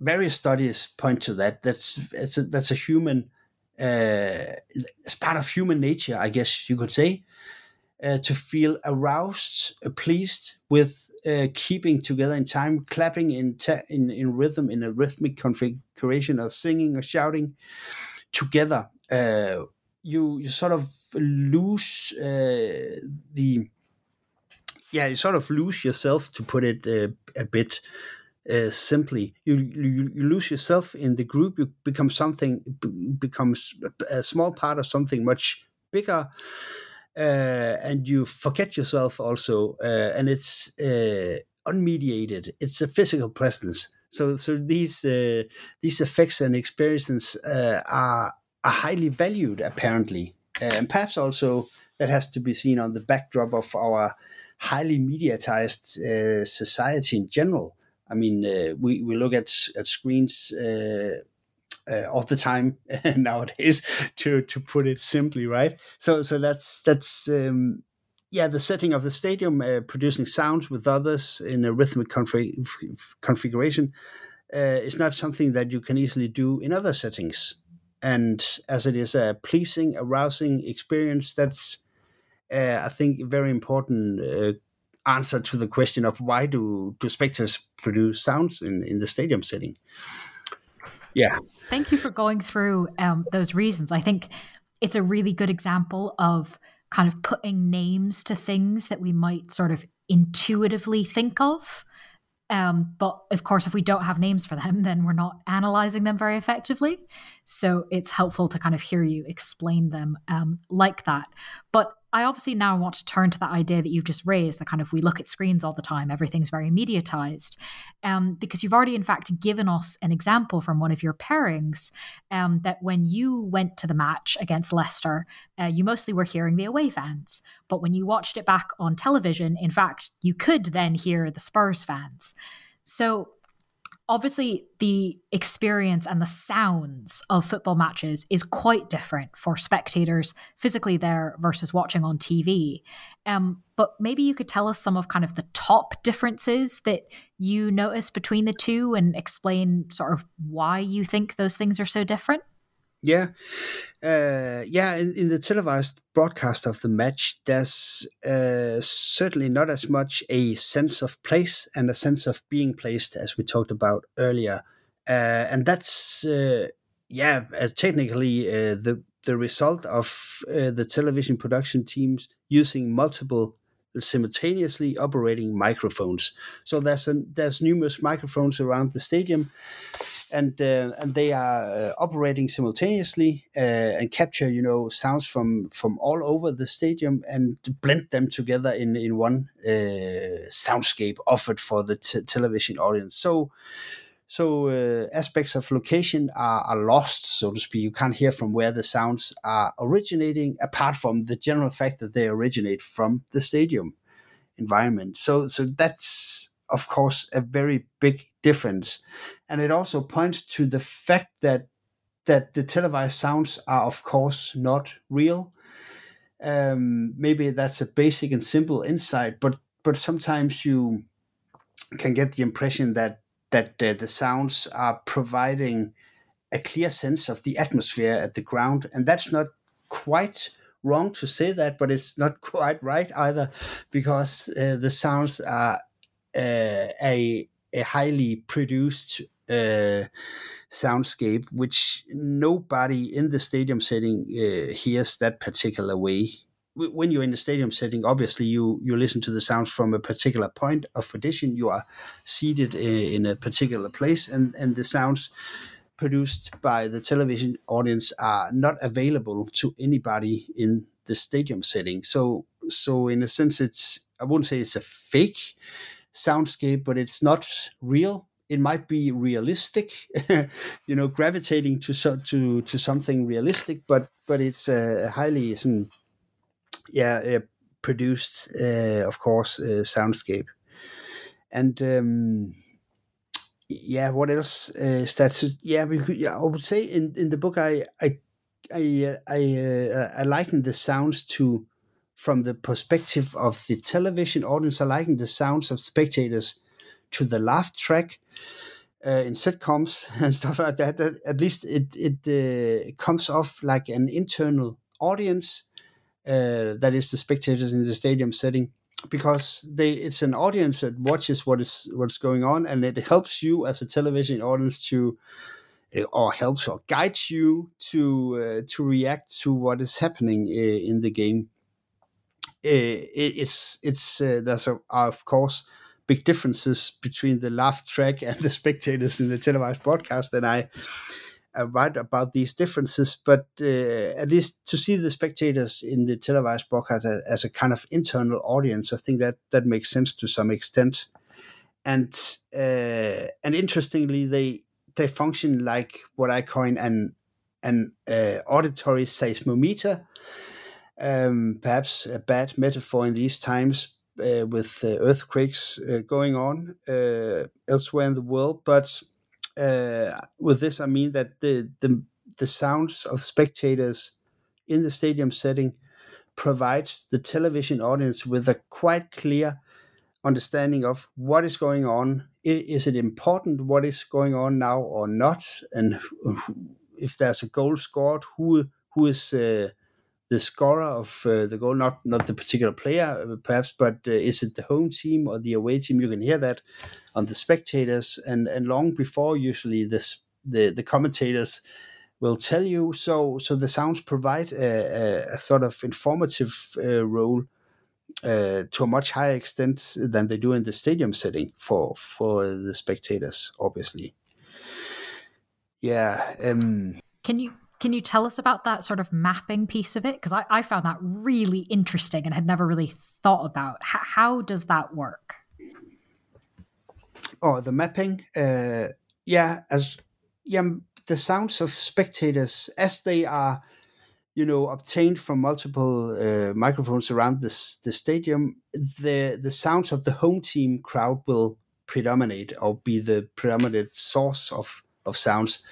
[SPEAKER 2] various studies point to that. That's it's a, that's a human. Uh, it's part of human nature, I guess you could say, uh, to feel aroused, pleased with keeping together in time, clapping in, in in rhythm in a rhythmic configuration, or singing or shouting together, uh, you you sort of lose uh, the yeah you sort of lose yourself to put it uh, a bit uh, simply. You, you, you lose yourself in the group you become something becomes a small part of something much bigger uh, and you forget yourself also uh, and it's uh, unmediated. It's a physical presence so so these uh, these effects and experiences uh, are are highly valued apparently, uh, and perhaps also that has to be seen on the backdrop of our highly mediatized uh, society in general. I mean, uh, we we look at at screens uh, uh, of the time [laughs] nowadays, to to put it simply, right? So so that's that's um, yeah, the setting of the stadium, uh, producing sounds with others in a rhythmic config- configuration, uh, is not something that you can easily do in other settings. And as it is a pleasing, arousing experience, that's uh, I think a very important uh, answer to the question of why do do spectators produce sounds in in the stadium setting. Yeah.
[SPEAKER 1] Thank you for going through um, those reasons. I think it's a really good example of kind of putting names to things that we might sort of intuitively think of. Um, but of course, if we don't have names for them, [laughs] then we're not analyzing them very effectively. So it's helpful to kind of hear you explain them um, like that. But I obviously now want to turn to that idea that you've just raised that kind of we look at screens all the time, everything's very mediatized. Um, because you've already, in fact, given us an example from one of your pairings um, that when you went to the match against Leicester, uh, you mostly were hearing the away fans. But when you watched it back on television, in fact, you could then hear the Spurs fans. So obviously the experience and the sounds of football matches is quite different for spectators physically there versus watching on TV. Um, but maybe you could tell us some of kind of the top differences that you notice between the two and explain sort of why you think those things are so different.
[SPEAKER 2] Yeah, uh, yeah. In, in, the televised broadcast of the match, there's uh, certainly not as much a sense of place and a sense of being placed as we talked about earlier, uh, and that's uh, yeah, uh, technically uh, the the result of the television production teams using multiple simultaneously operating microphones. So there's a, there's numerous microphones around the stadium, and uh, and they are uh, operating simultaneously uh, and capture you know sounds from from all over the stadium and blend them together in in one uh, soundscape offered for the t- television audience. So. So uh, aspects of location are, are lost, so to speak. You can't hear from where the sounds are originating, apart from the general fact that they originate from the stadium environment. So, so that's of course a very big difference, and it also points to the fact that that the televised sounds are of course not real. Um, maybe that's a basic and simple insight, but but sometimes you can get the impression that that uh, the sounds are providing a clear sense of the atmosphere at the ground, and that's not quite wrong to say that, but it's not [laughs] quite right either, because uh, the sounds are uh, a a highly produced uh, soundscape, which nobody in the stadium setting uh, hears that particular way when you're in the stadium setting, obviously you you listen to the sounds from a particular point of audition. You are seated in, a particular place, and and the sounds produced by the television audience are not available to anybody in the stadium setting. So so in a sense, it's I wouldn't say it's a fake soundscape, but it's not real. It might be realistic, [laughs] you know, gravitating to so, to to something realistic, but but it's a highly some yeah, uh, produced, uh, of course, uh, soundscape. And um, yeah, what else is that? Yeah, we could, yeah, I would say in, in the book, I I I I, uh, I liken the sounds to from the perspective of the television audience. I liken the sounds of spectators to the laugh track. Uh, in sitcoms [laughs] and stuff like that, at least it it uh, comes off like an internal audience uh, that is the spectators in the stadium setting because they it's an audience that watches what is what's going on and it helps you as a television audience to or helps or guides you to uh, to react to what is happening uh, in the game. It, it's it's there's a, of course big differences between the laugh track and the spectators in the televised broadcast and i uh, write about these differences, but uh, at least to see the spectators in the televised broadcast as a kind of internal audience, I think that that makes sense to some extent. And uh, and interestingly, they they function like what I coin an an uh, auditory seismometer. Um, perhaps a bad metaphor in these times uh, with uh, earthquakes going on elsewhere in the world, but uh, with this, I mean that the, the the sounds of spectators in the stadium setting provides the television audience with a quite clear understanding of what is going on. Is it important what is going on now or not? And if there's a goal scored, who who is uh, the scorer of uh, the goal? Not not the particular player, uh, perhaps, but uh, is it the home team or the away team? You can hear that on the spectators, and and long before usually this the the commentators will tell you. So so the sounds provide a, a, a sort of informative uh, role uh, to a much higher extent than they do in the stadium setting for for the spectators, obviously. Yeah. Um,
[SPEAKER 1] can you can you tell us about that sort of mapping piece of it? Because I, I found that really interesting and had never really thought about. H- how does that work?
[SPEAKER 2] Oh, the mapping. Uh, yeah, as yeah, the sounds of spectators as they are you know obtained from multiple uh, microphones around this the stadium the the sounds of the home team crowd will predominate or be the predominant source of of sounds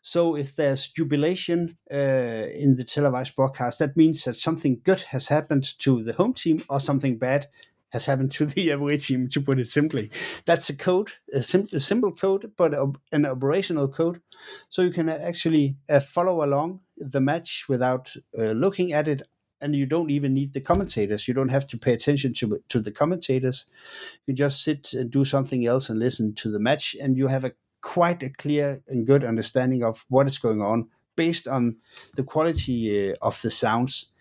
[SPEAKER 2] so if there's jubilation uh, in the televised broadcast that means that something good has happened to the home team or something bad has happened to [laughs] the team to put it simply. That's a code a, sim- a simple code but a, an operational code. So you can actually uh, follow along the match without uh, looking at it and you don't even need the commentators. You don't have to pay attention to to the commentators. You just sit and do something else and listen to the match and you have a quite a clear and good understanding of what is going on based on the quality uh, of the sounds.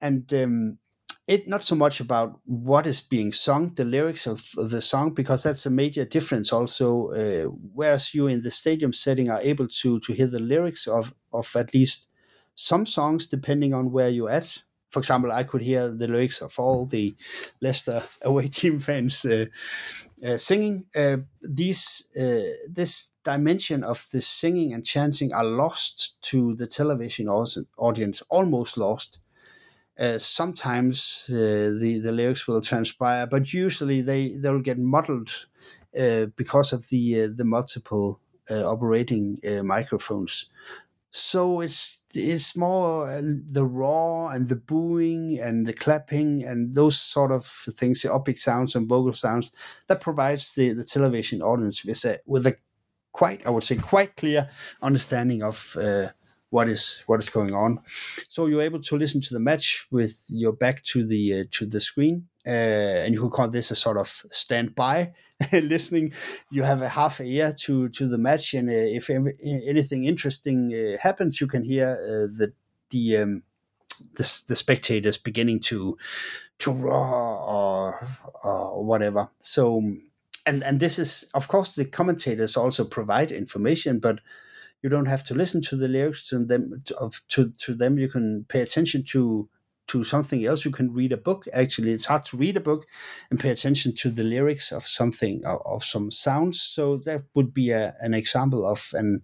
[SPEAKER 2] And um, it not so much about what is being sung, the lyrics of the song, because that's a major difference. Also, uh, whereas you in the stadium setting are able to to hear the lyrics of of at least some songs, depending on where you're at. For example, I could hear the lyrics of all the Leicester away [laughs] team fans uh, uh, singing. Uh, these uh, this dimension of the singing and chanting are lost to the television audience, almost lost uh, sometimes uh, the the lyrics will transpire, but usually they they'll get muddled uh, because of the uh, the multiple uh, operating microphones. So it's it's more the raw and the booing and the clapping and those sort of things, the optic sounds and vocal sounds that provides the, the television audience with a with a quite I would say quite clear understanding of what is what is going on. So you're able to listen to the match with your back to the uh, to the screen, uh, and you can call this a sort of standby [laughs] listening. You have a half ear to to the match, and uh, if anything interesting uh, happens, you can hear uh, the the, um, the the spectators beginning to to roar or, or whatever. So. And, and this is of course the commentators also provide information, but you don't have to listen to the lyrics to them to, of, to, to them. You can pay attention to to something else. You can read a book. Actually it's hard to read a book and pay attention to the lyrics of something of, of some sounds. So that would be a, an example of an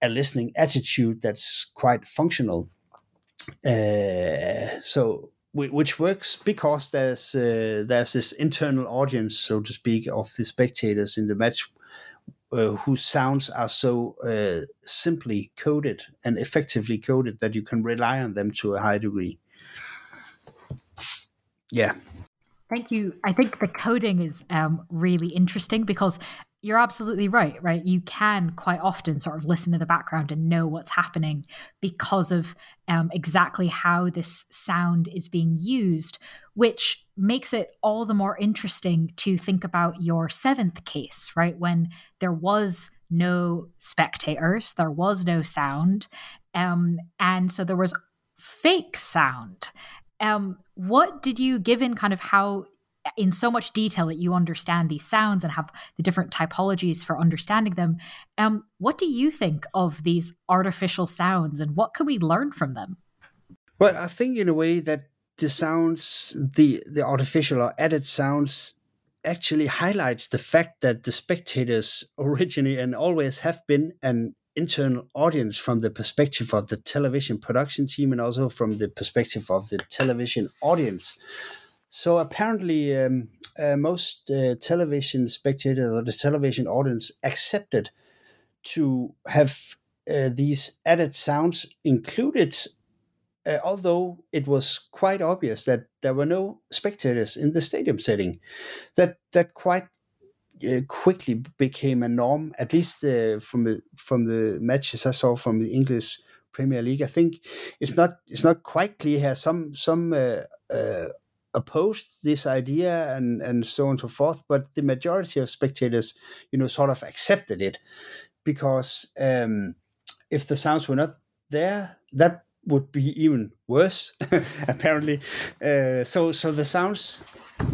[SPEAKER 2] a listening attitude that's quite functional. Uh, so which works because there's uh, there's this internal audience so to speak of the spectators in the match uh, whose sounds are so uh, simply coded and effectively coded that you can rely on them to a high degree. Yeah.
[SPEAKER 1] Thank you. I think the coding is um, really interesting because you're absolutely right, right? You can quite often sort of listen to the background and know what's happening because of um, exactly how this sound is being used, which makes it all the more interesting to think about your seventh case, right? When there was no spectators, there was no sound, um, and so there was fake sound. Um, what did you, given kind of how in so much detail that you understand these sounds and have the different typologies for understanding them. Um, what do you think of these artificial sounds and what can we learn from them?
[SPEAKER 2] Well, I think in a way that the sounds, the the artificial or added sounds actually highlights the fact that the spectators originally and always have been an internal audience from the perspective of the television production team and also from the perspective of the television audience. So apparently, um, uh, most uh, television spectators or the television audience accepted to have uh, these added sounds included, uh, although it was quite obvious that there were no spectators in the stadium setting. That that quite uh, quickly became a norm, at least uh, from the from the matches I saw from the English Premier League. I think it's not it's not quite clear here. Some some uh, uh, opposed this idea and and so on and so forth, but the majority of spectators, you know, sort of accepted it because um, if the sounds were not there, that would be even worse, [laughs] apparently. Uh, so so the sounds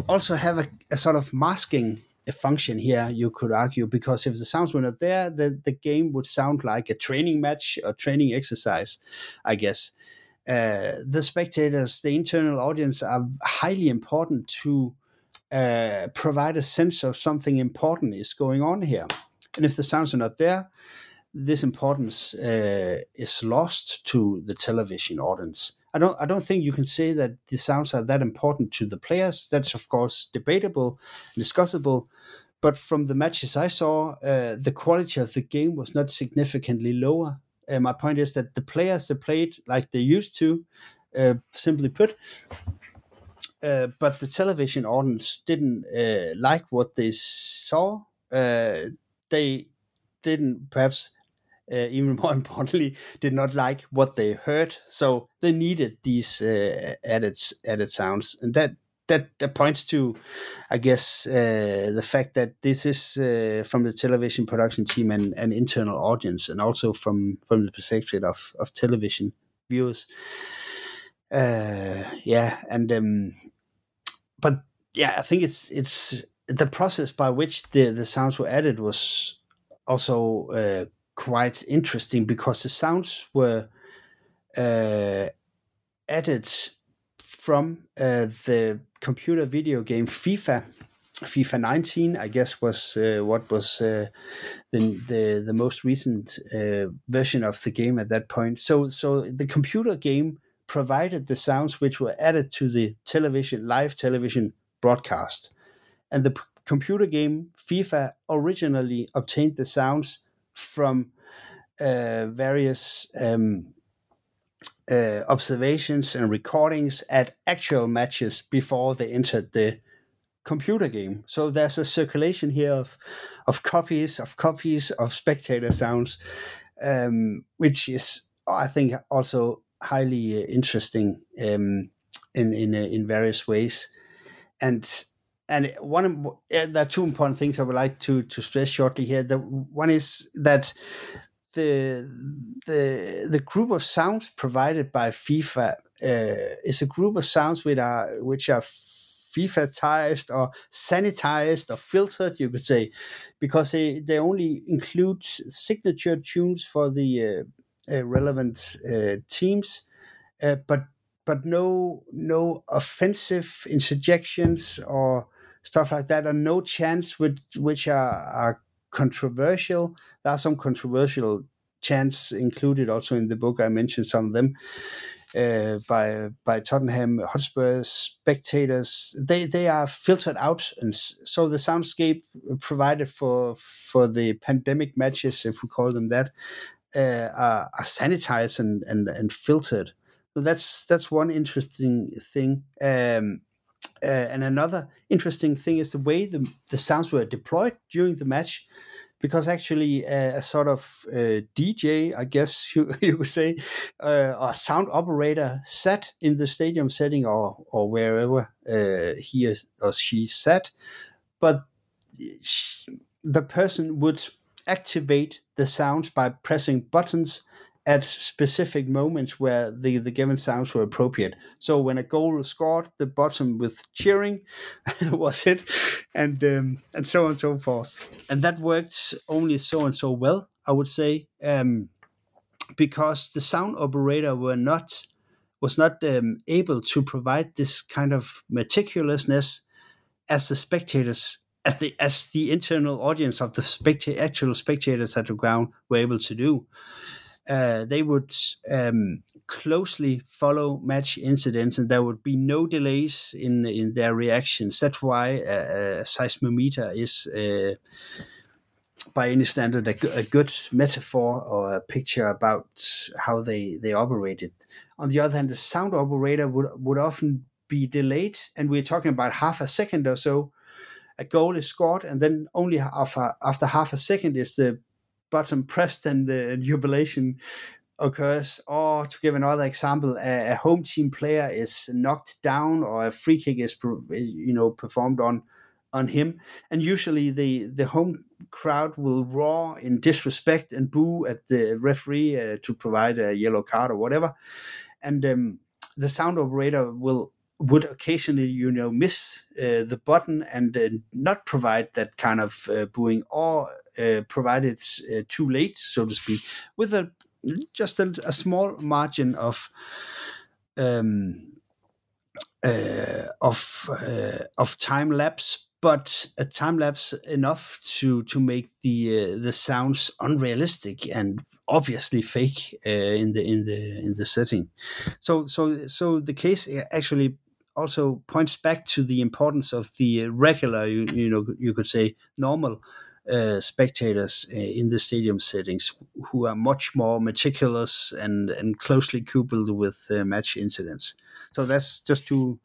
[SPEAKER 2] also have a, a sort of masking function here, you could argue, because if the sounds were not there, the, the game would sound like a training match or training exercise, I guess. Uh, the spectators, the internal audience are highly important to uh, provide a sense of something important is going on here. And if the sounds are not there, this importance uh, is lost to the television audience. I don't I don't think you can say that the sounds are that important to the players. That's of course debatable, discussable. But from the matches I saw, uh, the quality of the game was not significantly lower. Uh, my point is that the players they played like they used to, uh, simply put. Uh, but the television audience didn't uh, like what they saw. They didn't perhaps uh, [laughs] even more importantly, did not like what they heard. So they needed these uh, added added sounds, and that that, that points to, I guess, uh, the fact that this is uh, from the television production team and an internal audience, and also from from the perspective of of television viewers. Uh, yeah, and um, but yeah, I think it's it's the process by which the the sounds were added was also uh, quite interesting because the sounds were uh, added from uh, the computer video game FIFA. FIFA 19, I guess, was uh, what was uh, the, the the most recent uh, version of the game at that point. So, so the computer game provided the sounds which were added to the television live television broadcast, and the p- computer game FIFA originally obtained the sounds from uh, various um, uh, observations and recordings at actual matches before they entered the computer game. So there's a circulation here of of copies of copies of spectator sounds, um, which is I think also highly uh, interesting um, in in uh, in various ways, and and one uh, there are two important things I would like to to stress shortly here. The one is that the the the group of sounds provided by FIFA uh, is a group of sounds which are which are FIFA-tized or sanitized or filtered, you could say, because they, they only include signature tunes for the uh, uh, relevant teams, but but no no offensive interjections or stuff like that, and no chants which which are, are controversial. There are some controversial chants included also in the book. I mentioned some of them. Uh, by by Tottenham Hotspur spectators. They they are filtered out, and so the soundscape provided for for the pandemic matches, if we call them that, uh, are, are, sanitized and, and and filtered. So that's that's one interesting thing. Um, uh, and another interesting thing is the way the, the sounds were deployed during the match, because actually uh, a sort of uh, DJ, I guess [laughs] you, you would say, uh, or sound operator sat in the stadium setting or, or wherever uh, he or she sat, but she, the person would activate the sounds by pressing buttons at specific moments where the, the given sounds were appropriate. So when a goal was scored, the bottom with cheering [laughs] was it, and um, and so on and so forth. And that worked only so and so well, I would say, um, because the sound operator were not was not um, able to provide this kind of meticulousness as the spectators as the as the internal audience of the actual spectators at the ground were able to do uh, they would um, closely follow match incidents, and there would be no delays in in their reactions. That's why a, a seismometer is uh, by any standard, a, a, good metaphor or a picture about how they, they operated. On the other hand, the sound operator would, would often be delayed, and we're talking about half a second or so. A goal is scored, and then only after, after half a second is the button pressed and the jubilation occurs. Or to give another example, a, a, home team player is knocked down, or a free kick is you know performed on on him, and usually the the home crowd will roar in disrespect and boo at the referee uh, to provide a yellow card or whatever, and um, the sound operator will would occasionally you know miss uh, the button and uh, not provide that kind of uh, booing or uh, provide it uh, too late so to speak with a just a, a small margin of um, uh, of of time lapse but a time lapse enough to to make the the sounds unrealistic and obviously fake uh, in the in the in the setting. So so so the case actually also points back to the importance of the regular, you, you know, you could say normal uh, spectators uh, in the stadium settings who are much more meticulous and, and closely coupled with uh, match incidents. So that's just to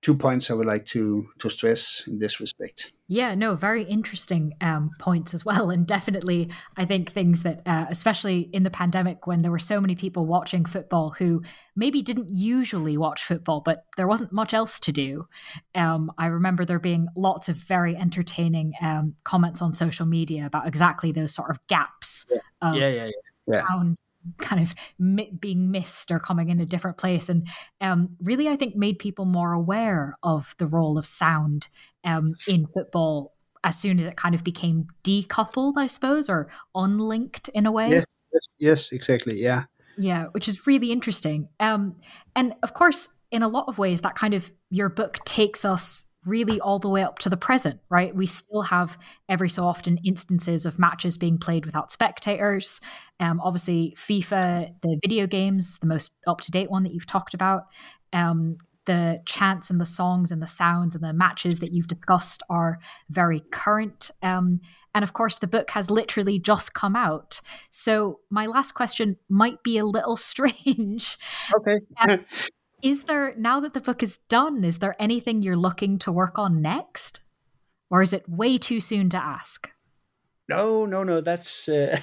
[SPEAKER 2] two points I would like to to stress in this respect.
[SPEAKER 1] Yeah, no, very interesting um, points as well, and definitely I think things that, uh, especially in the pandemic, when there were so many people watching football who maybe didn't usually watch football, but there wasn't much else to do. Um, I remember there being lots of very entertaining um, comments on social media about exactly those sort of gaps.
[SPEAKER 2] Yeah,
[SPEAKER 1] of
[SPEAKER 2] yeah, yeah. yeah.
[SPEAKER 1] Sound kind of mi- being missed or coming in a different place. And um, really i think made people more aware of the role of sound um, in football as soon as it kind of became decoupled i suppose or unlinked in a way.
[SPEAKER 2] Yes yes, yes exactly yeah.
[SPEAKER 1] Yeah which is really interesting. Um, and of course in a lot of ways that kind of your book takes us really all the way up to the present, right? We still have every so often instances of matches being played without spectators. Um, obviously, FIFA, the video games, the most up to date one that you've talked about. Um, the chants and the songs and the sounds and the matches that you've discussed are very current. Um, and of course, the book has literally just come out. So, my last question might be a little [laughs] strange.
[SPEAKER 2] Okay. [laughs]
[SPEAKER 1] Is there now that the book is done is there anything you're looking to work on next? Or is it way too soon to ask?
[SPEAKER 2] No no no that's uh,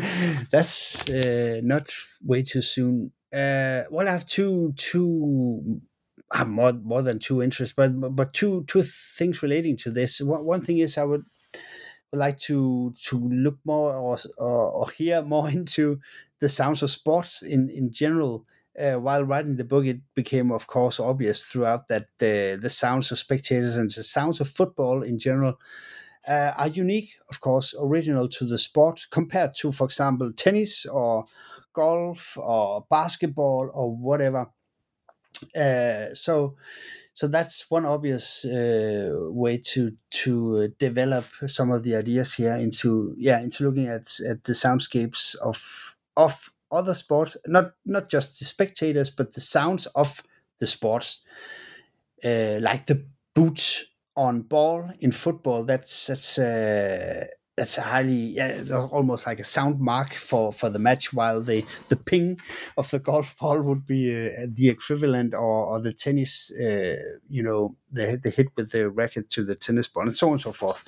[SPEAKER 2] [laughs] that's uh, not way too soon. Uh, well i have two two have more more than two interests but but two two things relating to this. One, one thing is i would like to to look more or, or, or hear more [laughs] into the sounds of sports in in general uh, while writing the book, it became, of course, obvious throughout that the, the sounds of spectators and the sounds of football in general uh, are unique, of course, original to the sport compared to, for example, tennis or golf or basketball or whatever. Uh, so, so that's one obvious uh, way to to develop some of the ideas here into yeah into looking at at the soundscapes of of other sports, not not just the spectators, but the sounds of the sports, uh, like the boots on ball in football. That's that's uh, that's a highly almost like a sound mark for for the match while the the ping of the golf ball would be uh, the equivalent or, or the tennis uh, you know the, the hit with the racket to the tennis ball and so on and so forth.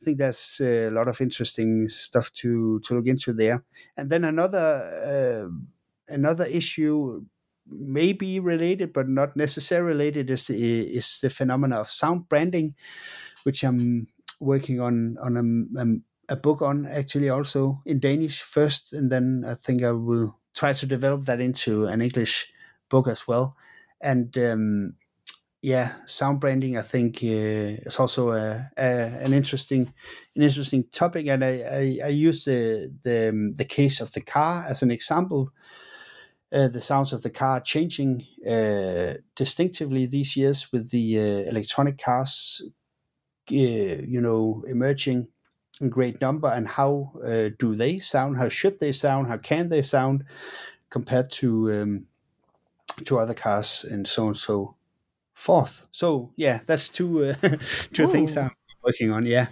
[SPEAKER 2] I think there's a lot of interesting stuff to to look into there. And then another uh, another issue maybe related but not necessarily related is is the phenomena of sound branding which i'm working on on a, a, a book on actually also in Danish first, and then I think I will try to develop that into an English book as well. And um, yeah, sound branding I think uh, is also a, a, an interesting an interesting topic, and I, I, I use the the um, the case of the car as an example. Uh, the sounds of the car changing uh, distinctively these years with the uh, electronic cars you know, emerging in great number, and how uh, do they sound? How should they sound? How can they sound compared to um, to other cars, and so on and so forth. So yeah, that's two uh, [laughs] two Ooh. things I'm working on. Yeah.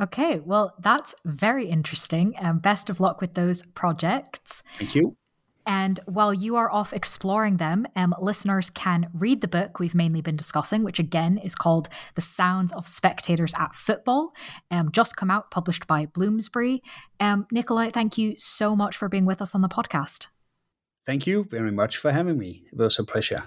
[SPEAKER 1] Okay, well, that's very interesting. Um, best of luck with those projects.
[SPEAKER 2] Thank you.
[SPEAKER 1] And while you are off exploring them, um, listeners can read the book we've mainly been discussing, which again is called The Sounds of Spectators at Football, um, just come out, published by Bloomsbury. Um, Nicolai, thank you so much for being with us on the podcast.
[SPEAKER 2] Thank you very much for having me. It was a pleasure.